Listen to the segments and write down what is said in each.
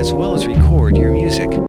This well as record your school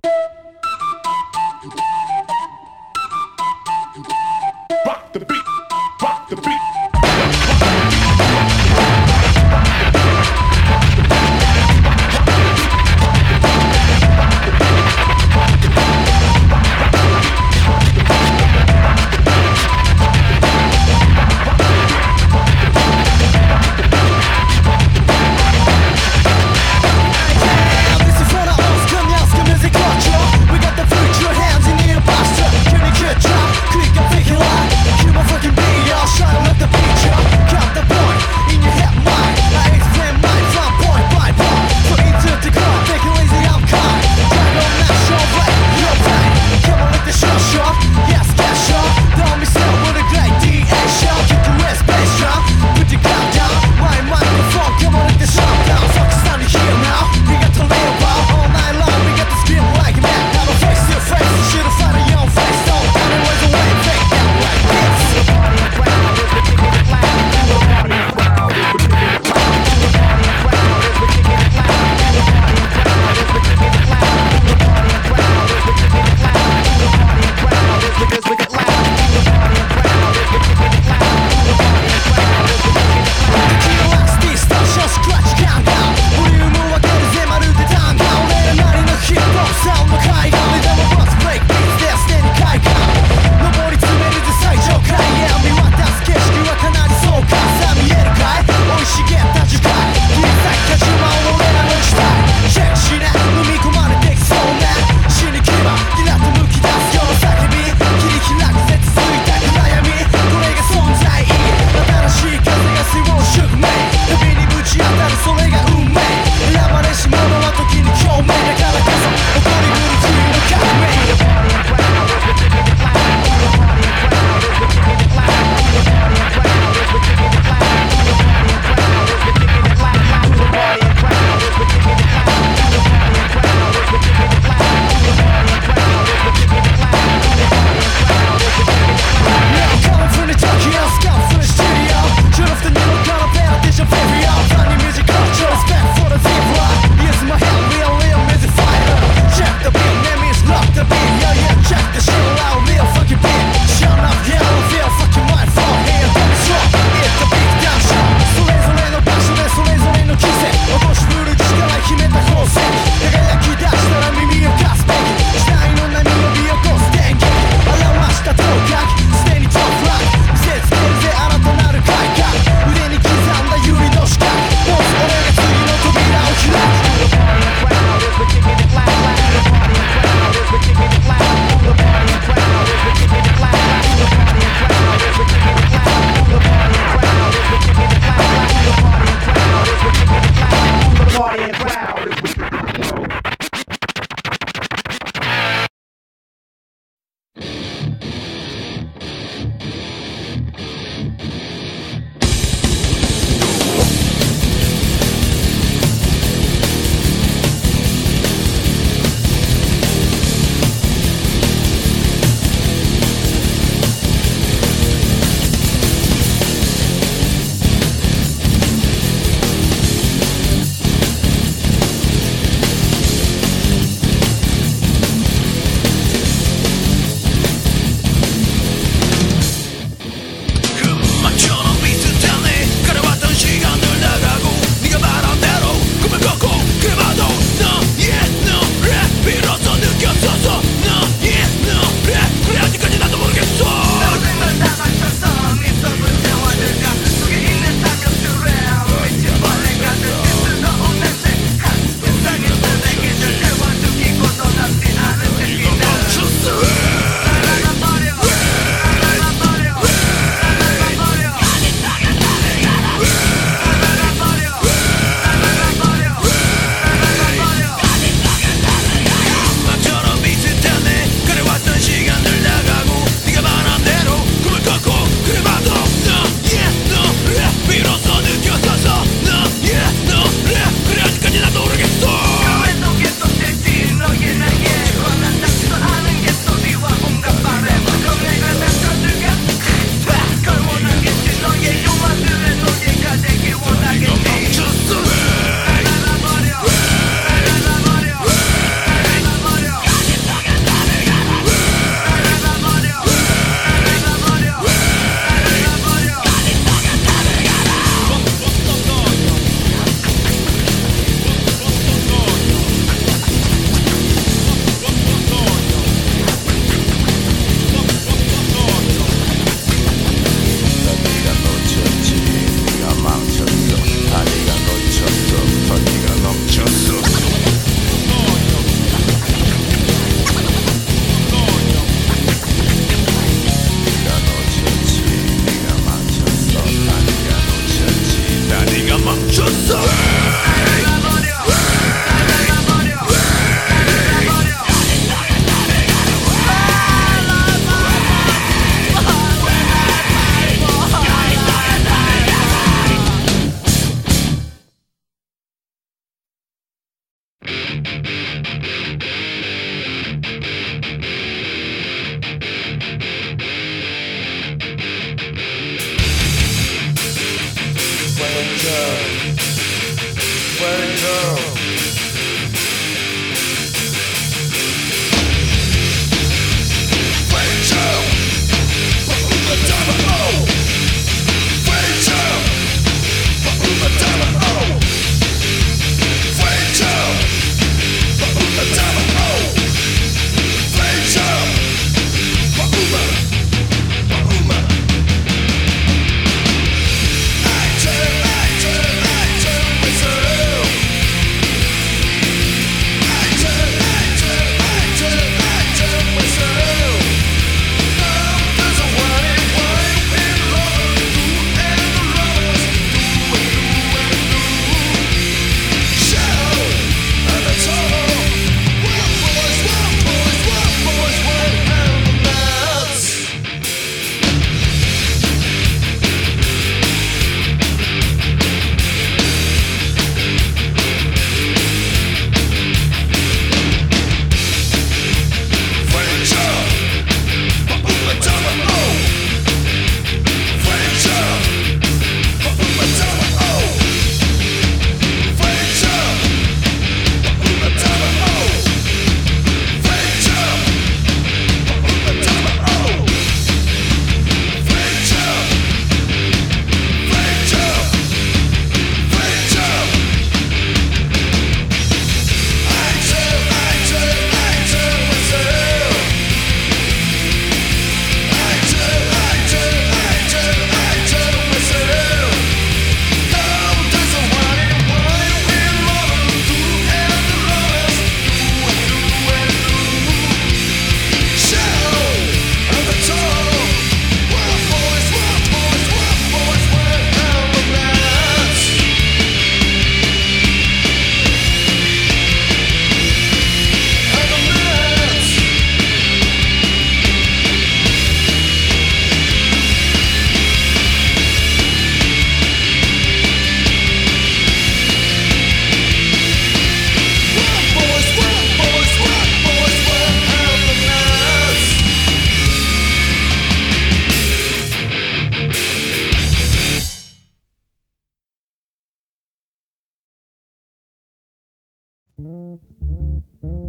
Number.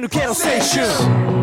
No Quero Station.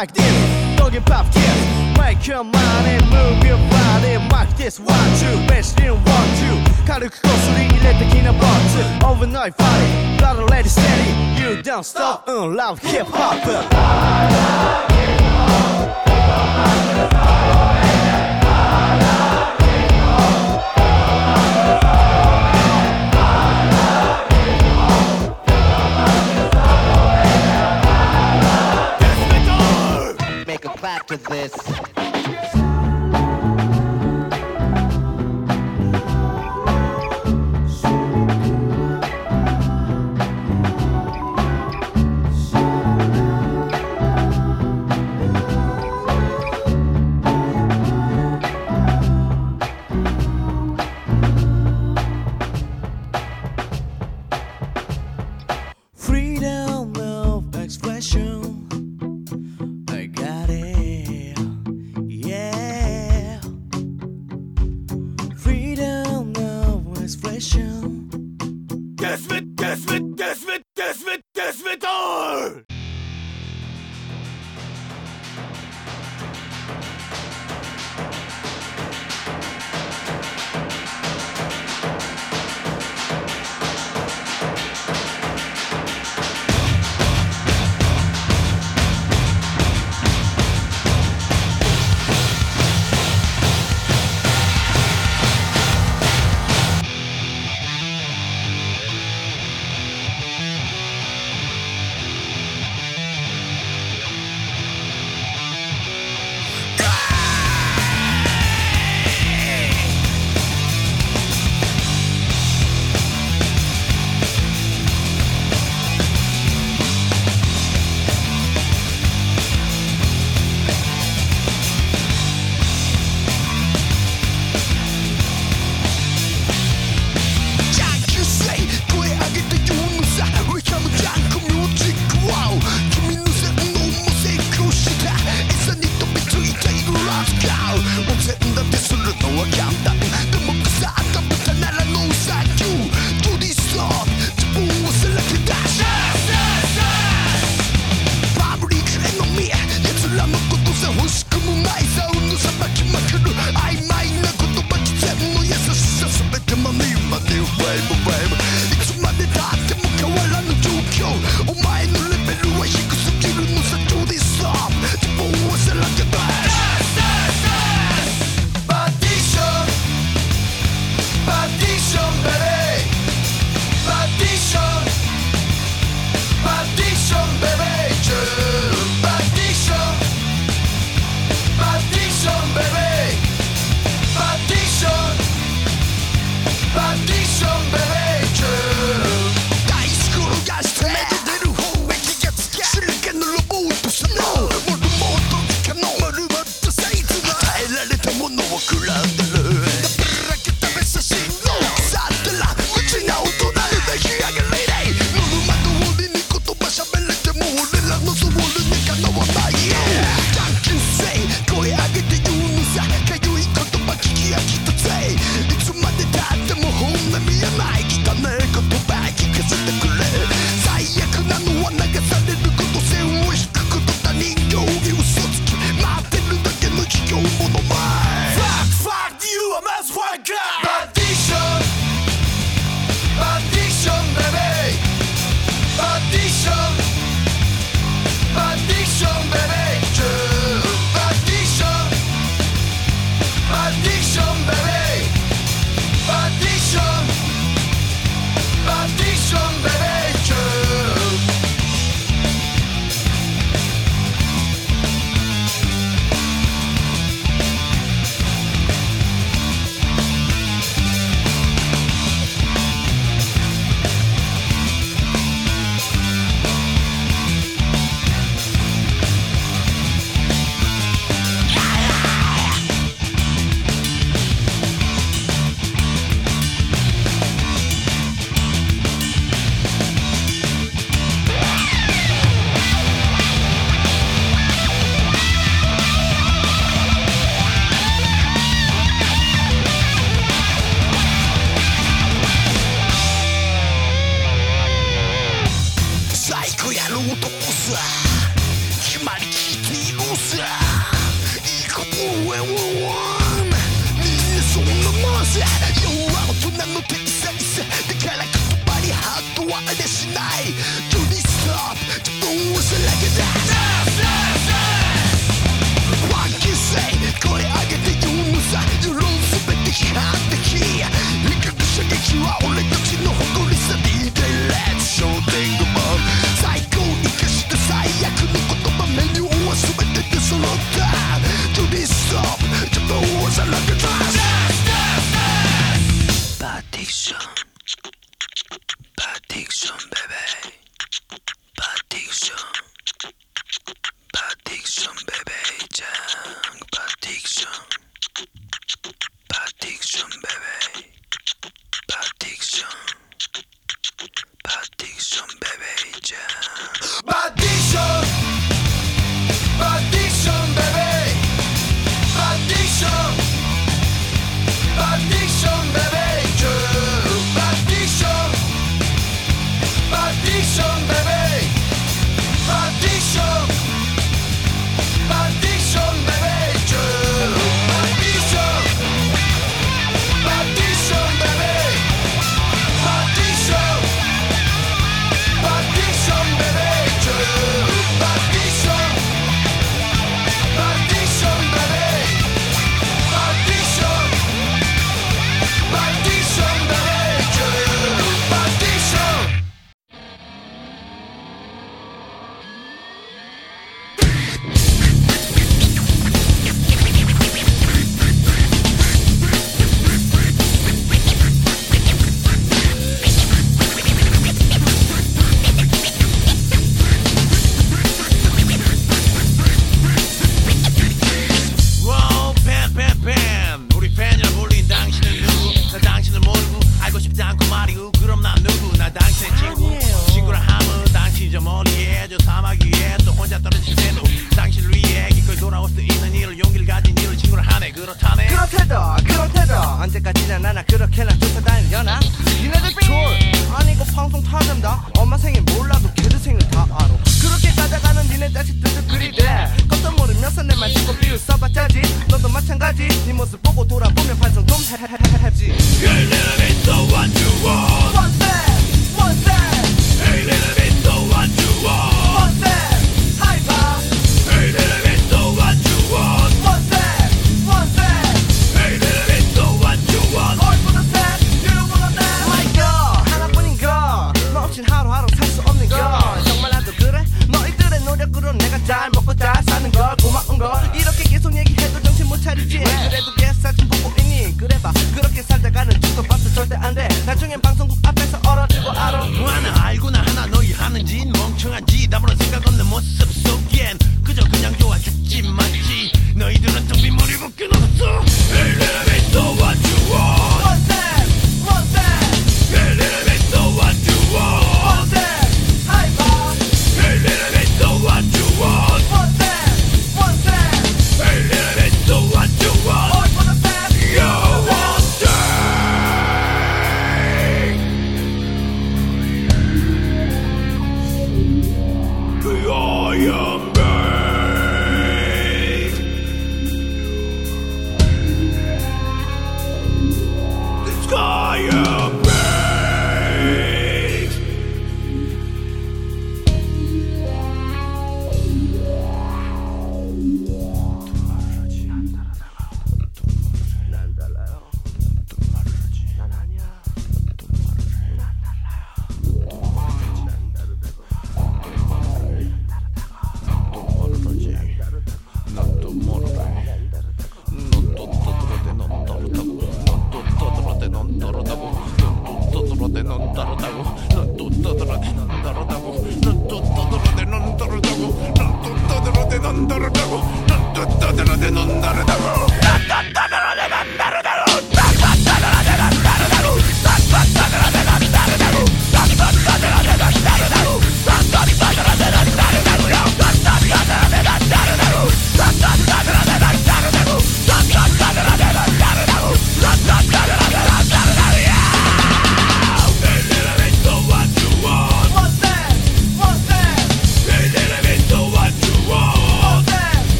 like this. Don't give up kids. Make your money, move your body. Mark this one, two. Best in one, two. 軽くこすり入れてきなボッツ。Overnight party. Got a lady steady. You don't stop. Mm, love hip hop. I love hip hop. I love hip hop. clap to this.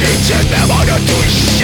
Nincsen nem maradt úgy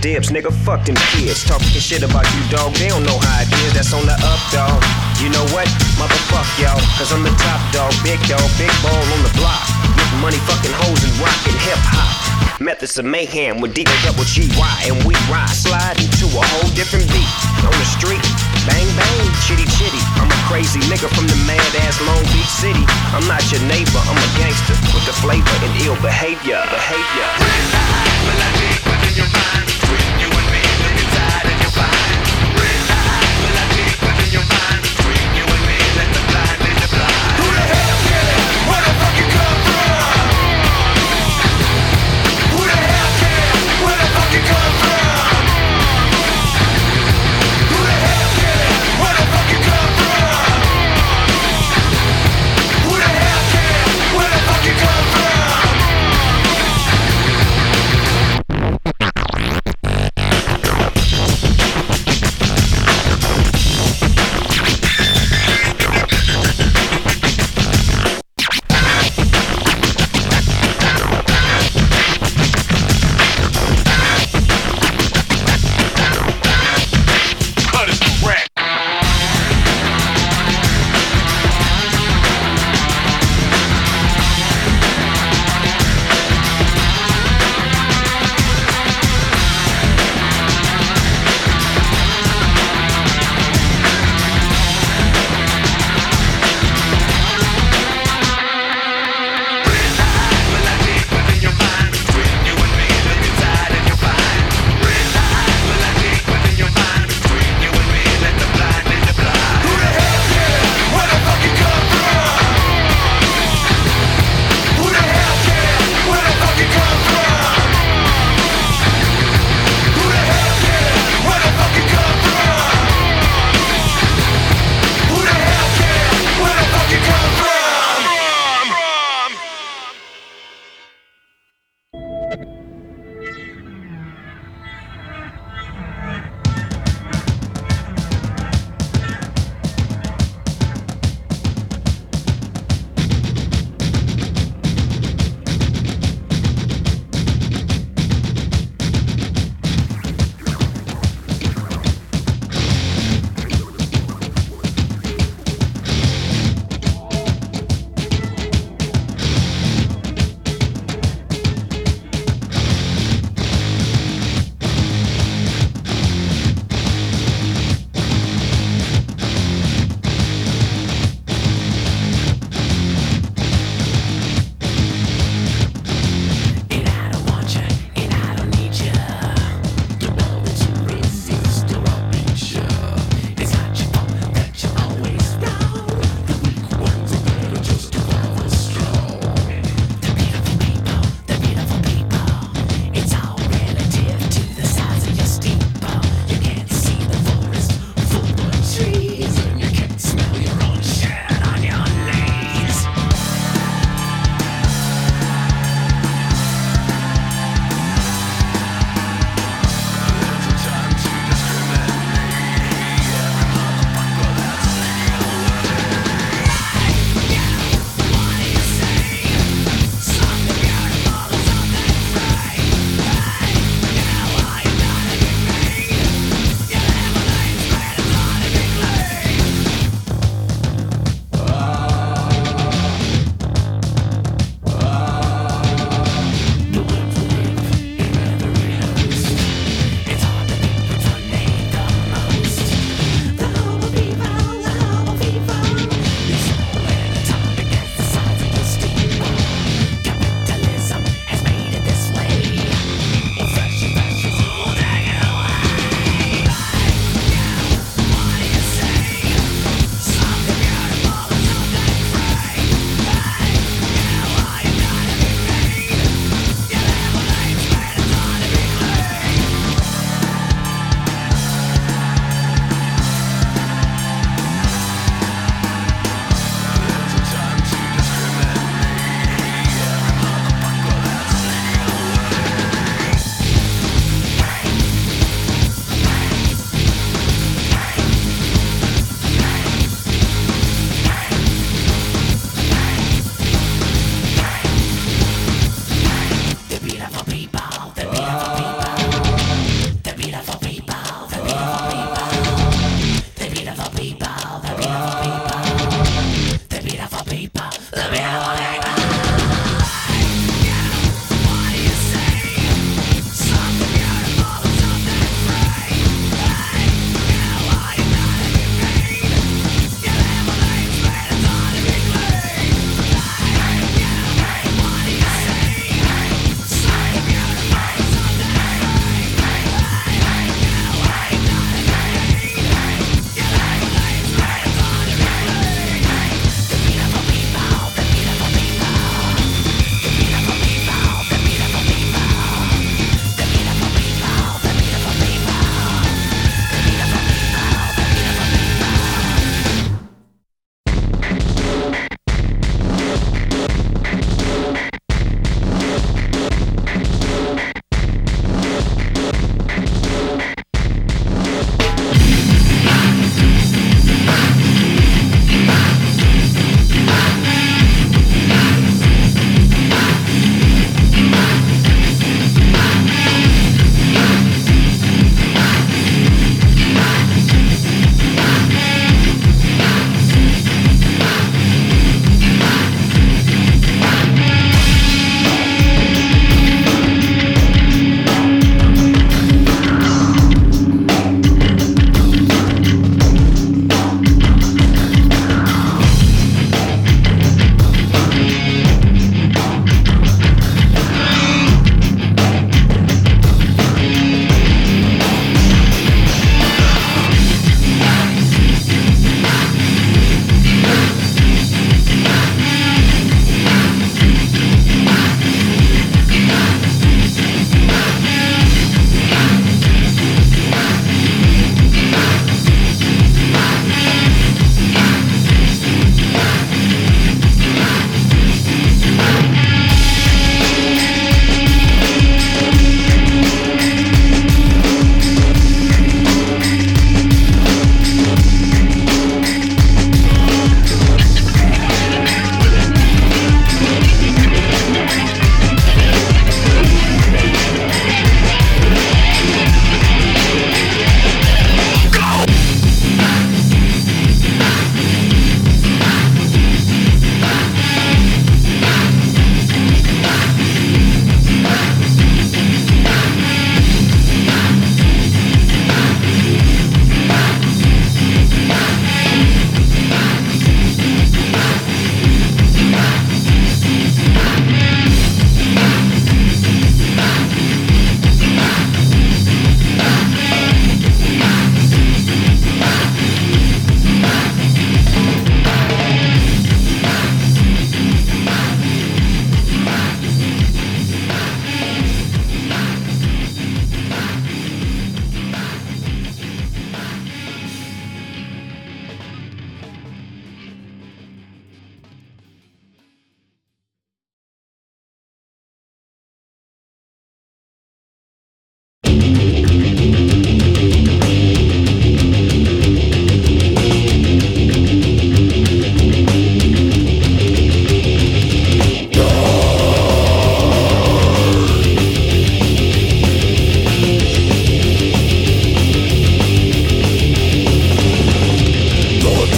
dibs, nigga. Fuck them kids. Talking shit about you, dog. They don't know how it is. That's on the up, dog. You know what? Motherfuck y'all. Cause I'm the top dog. Big dog. Big ball on the block. Getting money, fucking hoes, and rockin' hip hop. Methods of mayhem with D double GY. And we ride. Slide into a whole different beat. On the street. Bang bang, chitty chitty. I'm a crazy nigga from the mad ass Long Beach City. I'm not your neighbor, I'm a gangster with the flavor and ill behavior. Behavior your mind.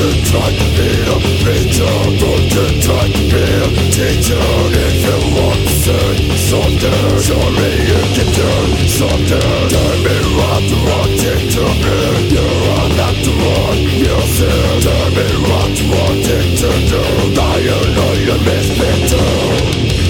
tonight here Teacher, broken tight here Teacher, if you. want it Someday, show me you can do Someday, tell me what the wrong thing to be You are not the one, you see Tell me what the wrong thing to do Now know you miss me too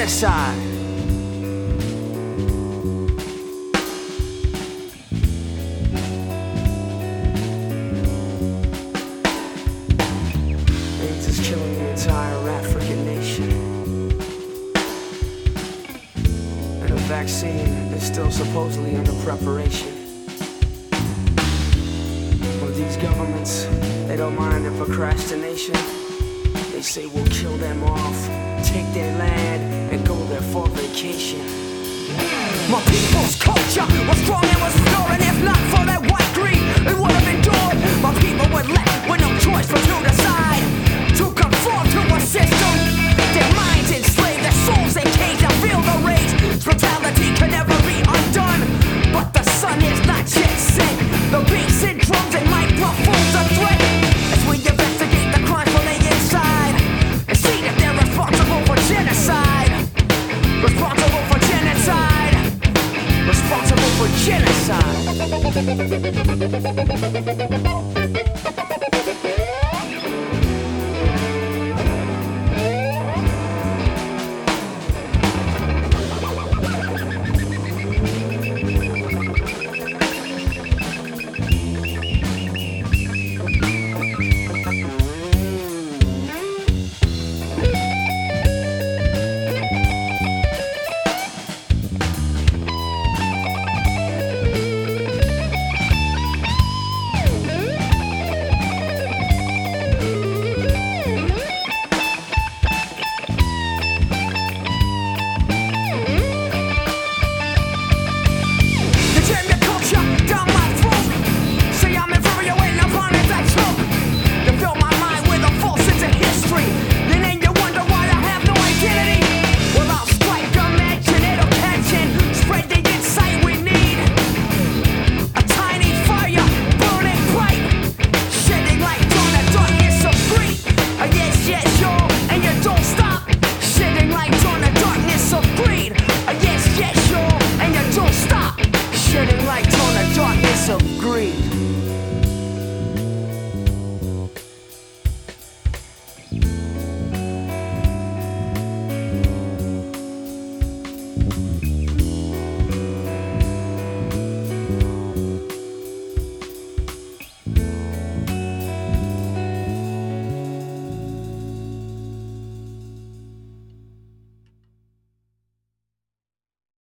genocide killing the entire African nation. And a vaccine is still supposedly under preparation. Well, these governments, they don't mind the procrastination. They say we'll kill them off, take their land, for vacation. My people's culture was strong